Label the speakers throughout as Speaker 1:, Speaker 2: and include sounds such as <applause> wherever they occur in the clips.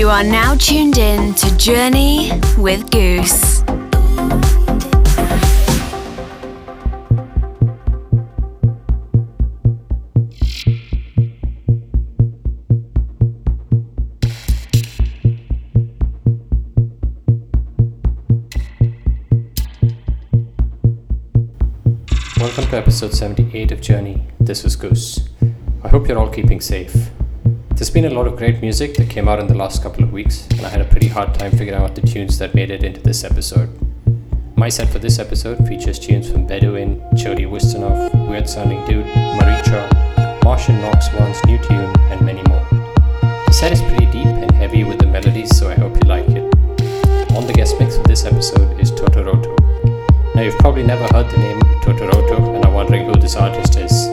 Speaker 1: You are now tuned in to Journey with Goos.
Speaker 2: Welcome to episode 78 of Journey. This is Goos. I hope you're all keeping safe. There's been a lot of great music that came out in the last couple of weeks, and I had a pretty hard time figuring out the tunes that made it into this episode. My set for this episode features tunes from Bedouin, Jody Wisternoff, Weird Sounding Dude, Maricha, Martian Nox Vahn's new tune, and many more. The set is pretty deep and heavy with the melodies, so I hope you like it. On the guest mix for this episode is Toto Roto. Now, you've probably never heard the name Toto Roto and are wondering who this artist is.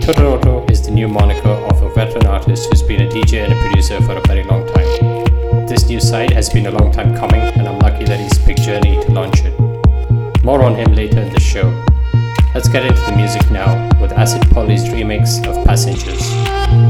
Speaker 2: Toto Roto is the new moniker of veteran artist who's been a DJ and a producer for a very long time. This new site has been a long time coming, and I'm lucky that he's picked Journey to launch it. More on him later in the show. Let's get into the music now with Acid Pauli's remix of Passengers.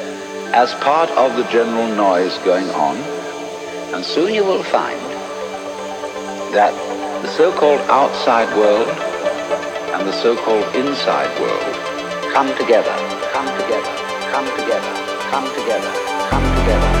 Speaker 3: as part of the general noise going on, and soon you will find that the so-called outside world and the so-called inside world come together, come together, come together, come together, come together,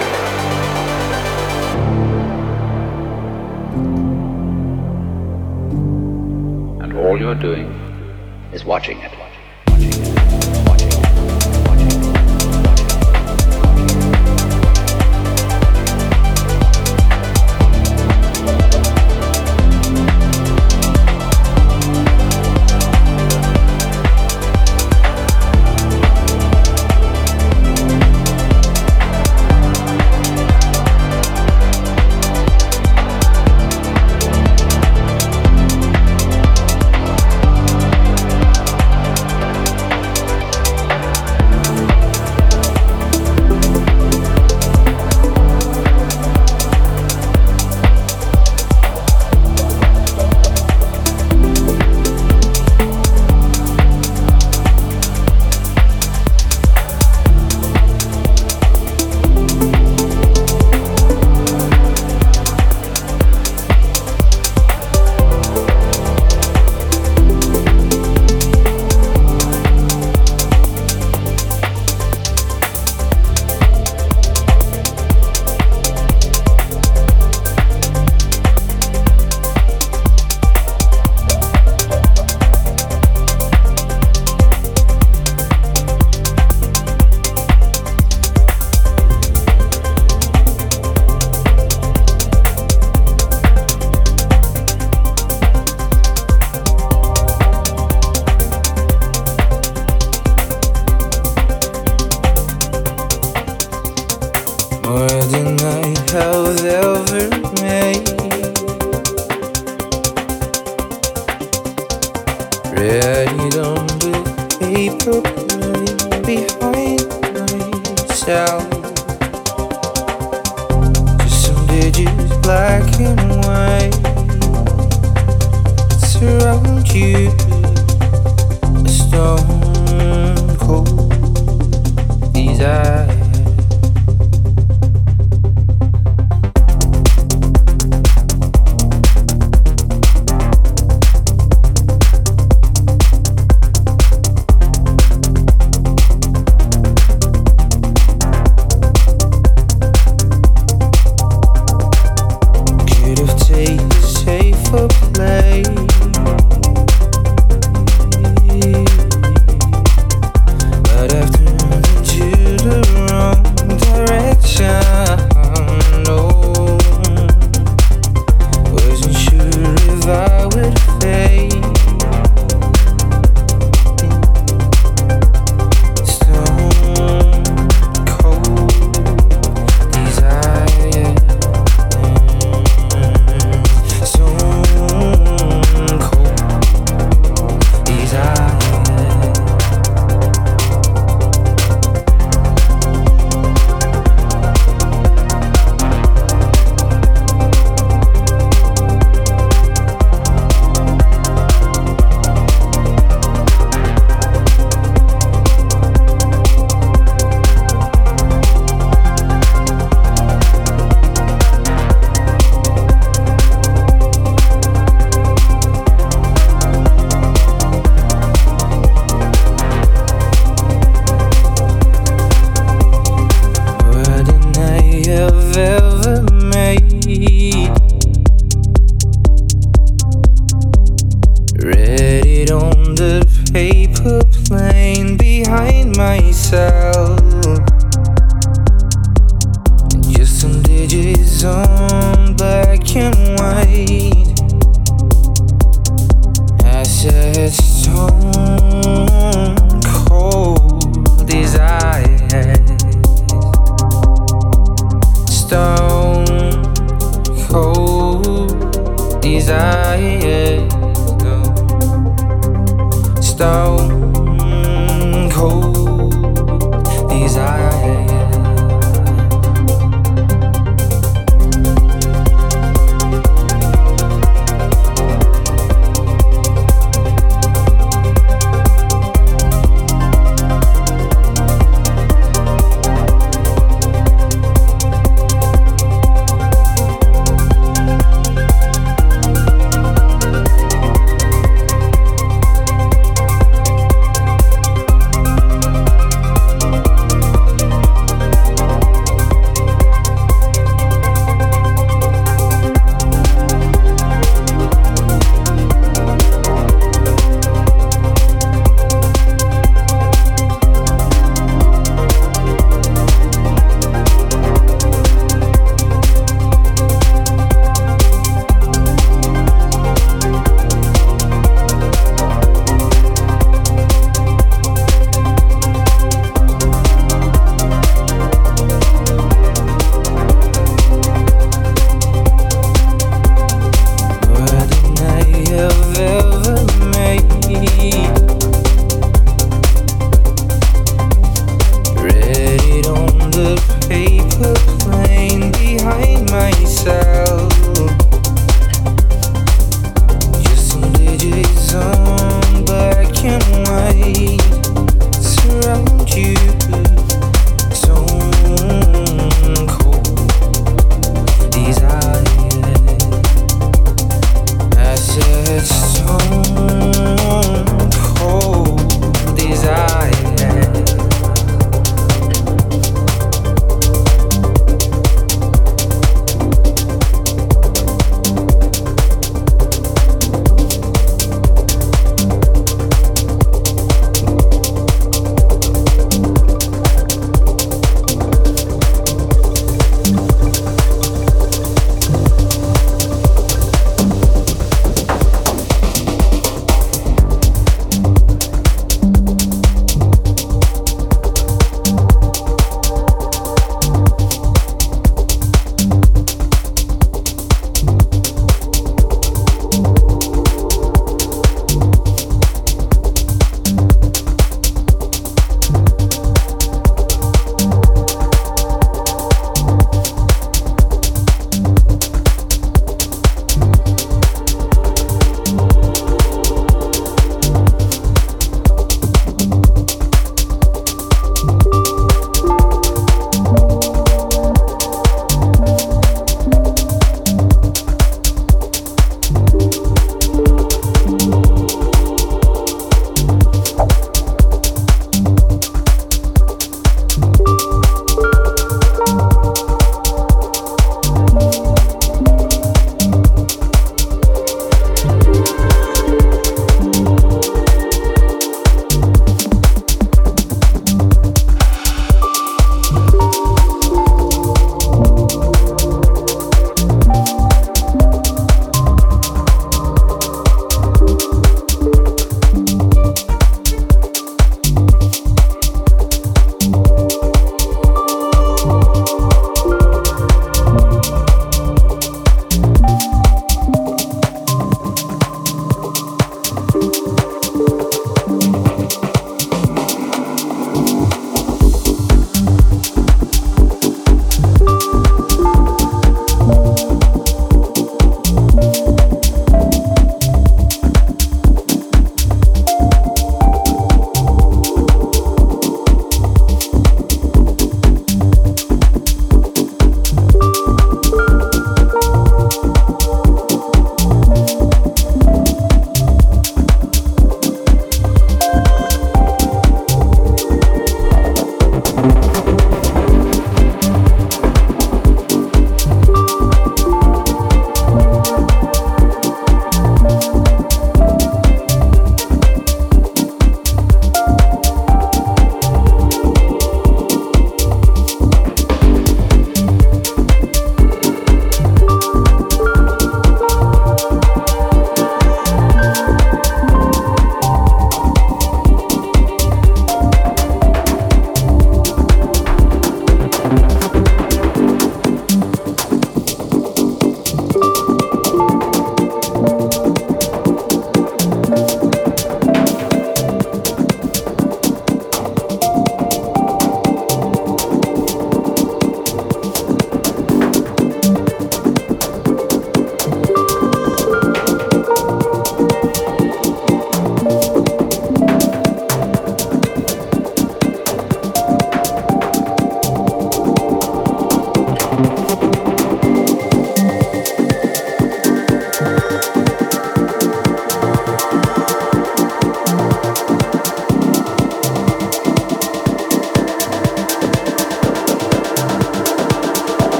Speaker 4: You're doing is watching it.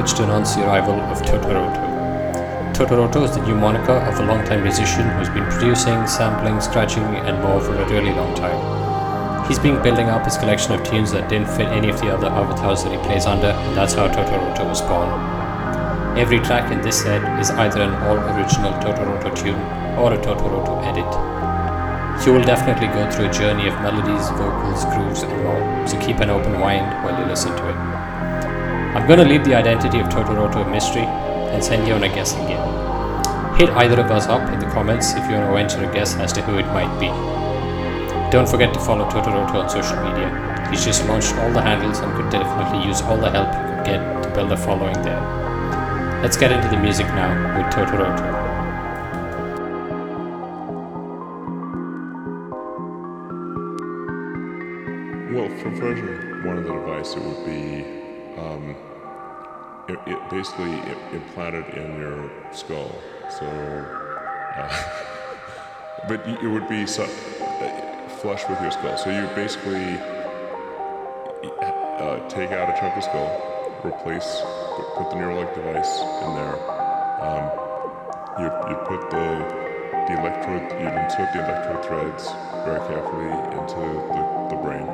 Speaker 2: The to announce the arrival of Toto Roto. Totoroto is the new moniker of a longtime musician who's been producing, sampling, scratching, and more for a really long time. He's been building up his collection of tunes that didn't fit any of the other avatars that he plays under, and that's how Toto Roto was born. Every track in this set is either an all original Toto Roto tune or a Toto Roto edit. You will definitely go through a journey of melodies, vocals, grooves, and more, so keep an open mind while you listen to it. I'm going to leave the identity of Toto Roto a mystery and send you on a guessing game. Hit either of us up in the comments if you want to venture a guess as to who it might be. Don't forget to follow Totoro on social media. He's just launched all the handles and could definitely use all the help he could get to build a following there. Let's get into the music now with Totoro.
Speaker 5: Well, for version one of the device, it would be um, it, it basically it, implanted in your skull. So, uh, <laughs> but it would be so, uh, flush with your skull. So you basically uh, take out a chunk of skull, replace, put, the Neuralink device in there. Um, you you put the the electrode, you'd insert the electrode threads very carefully into the, the brain,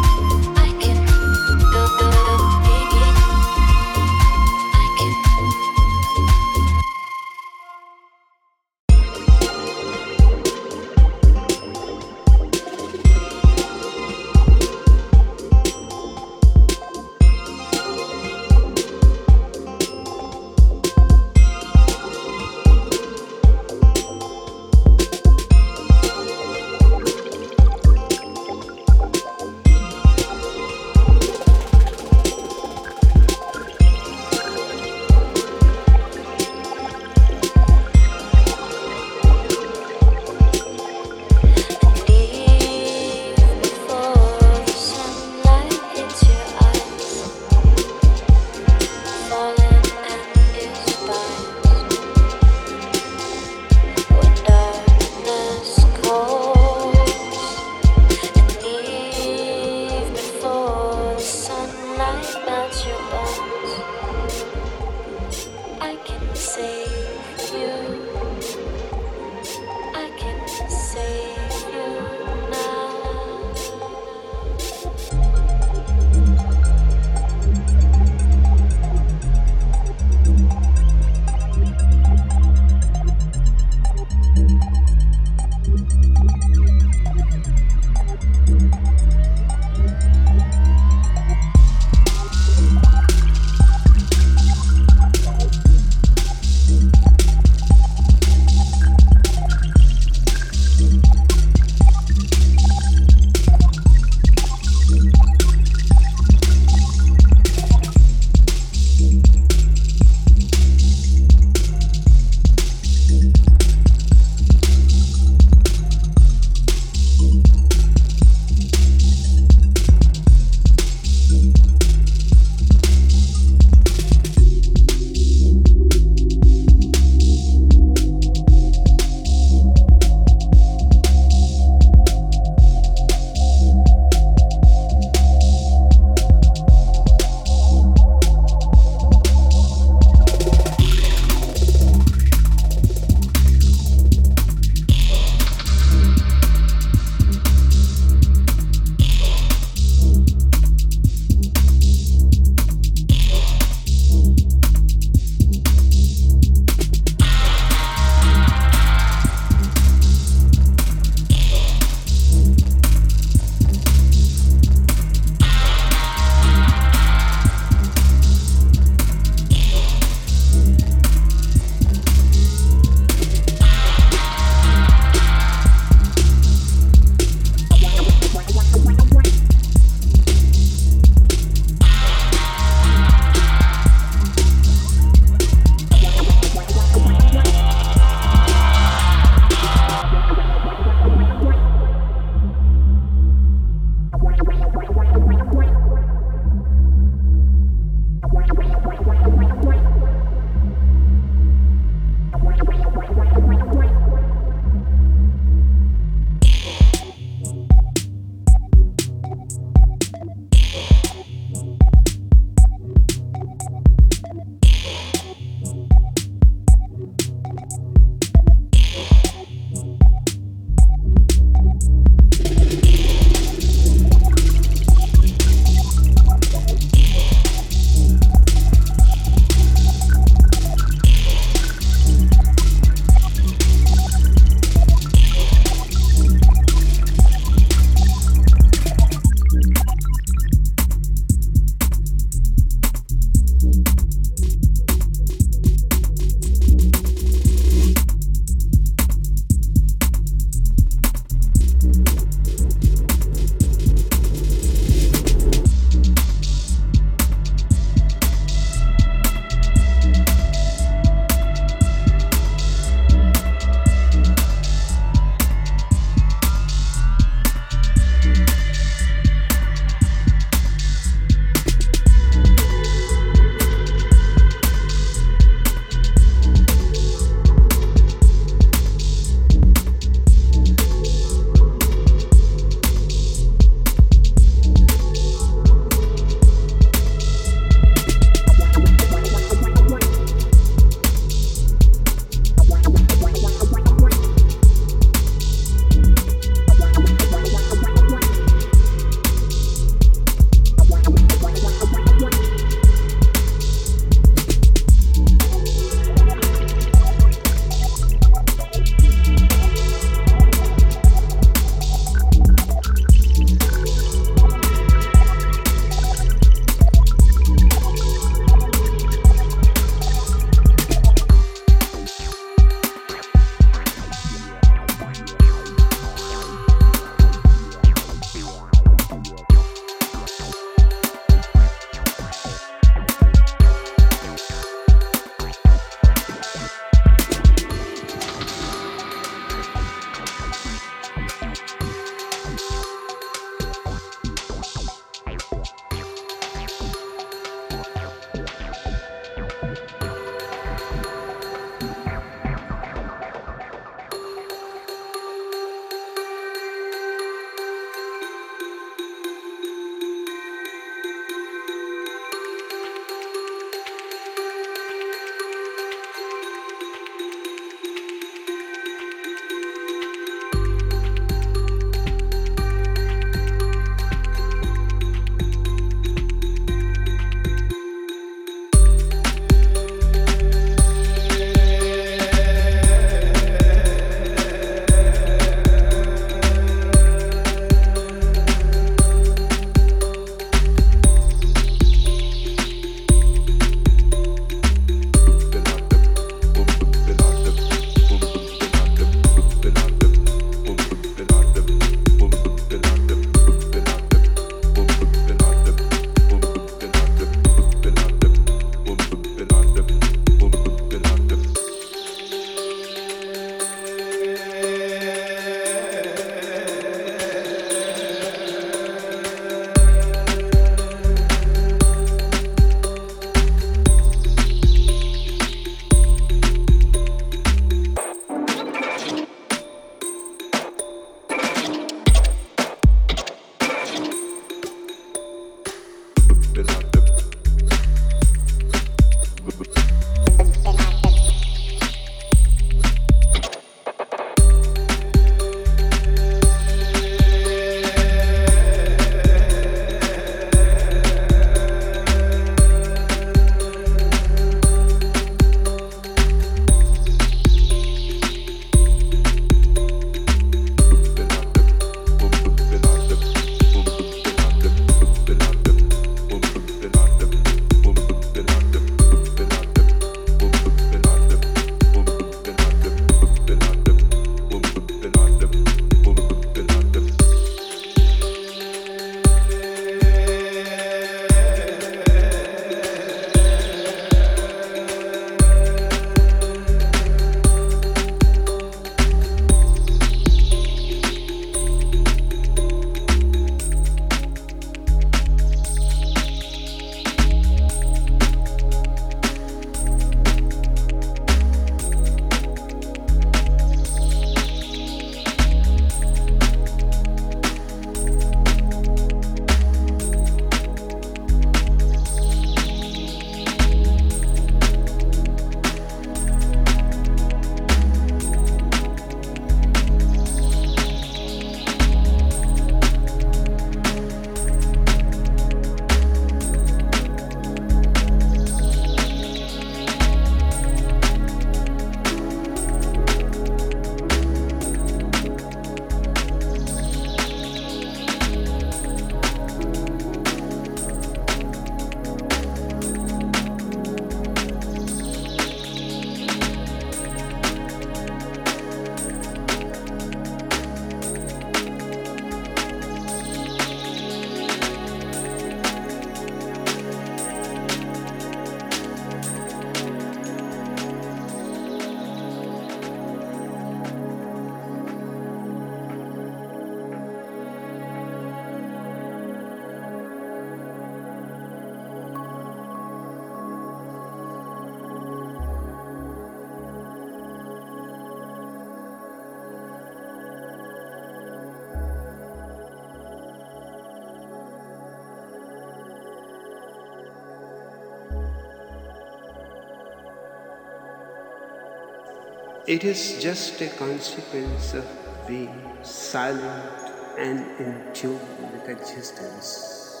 Speaker 5: It
Speaker 6: is just a consequence of being silent and in tune with existence.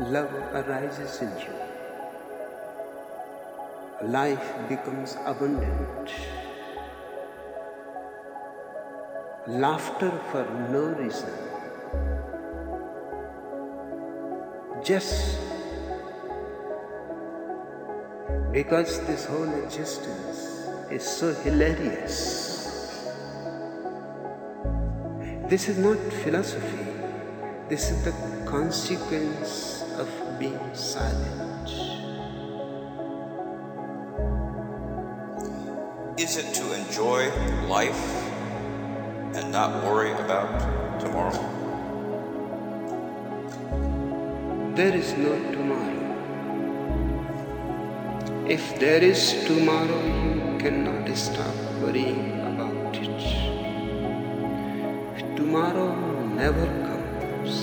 Speaker 6: Love arises in you. Life becomes abundant. Laughter for no reason. Just because this whole existence is so hilarious. This is not philosophy, this is the consequence of being silent.
Speaker 7: Is it to enjoy life and not worry about tomorrow?
Speaker 6: There is no tomorrow. If there is tomorrow, cannot stop worrying about it. Tomorrow never comes.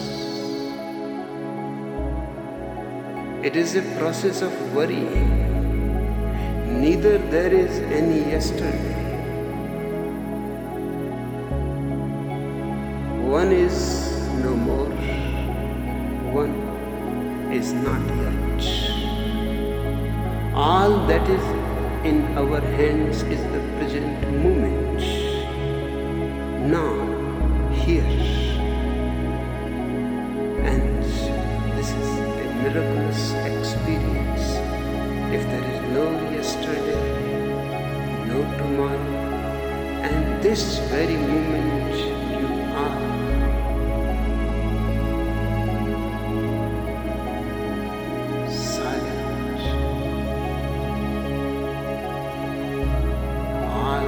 Speaker 6: It is a process of worrying. Neither there is any yesterday. This very moment you are. Silent. All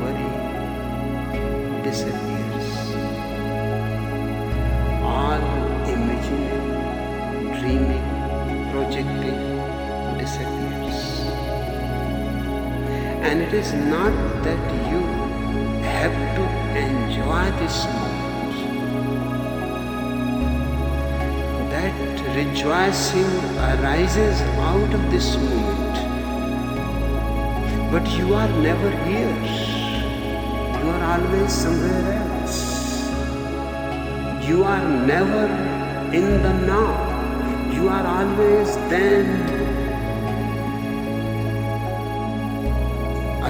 Speaker 6: worry disappears. All imagining, dreaming, projecting disappears. And it is not this moment. That rejoicing arises out of this moment. But you are never here. You are always somewhere else. You are never in the now. You are always then.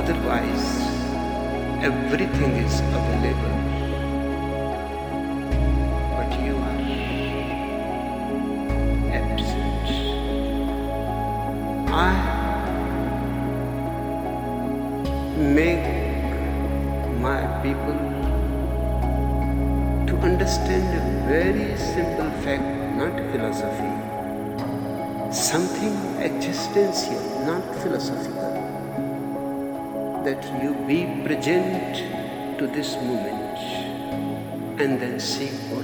Speaker 6: Otherwise, everything is available. Present to this moment and then see what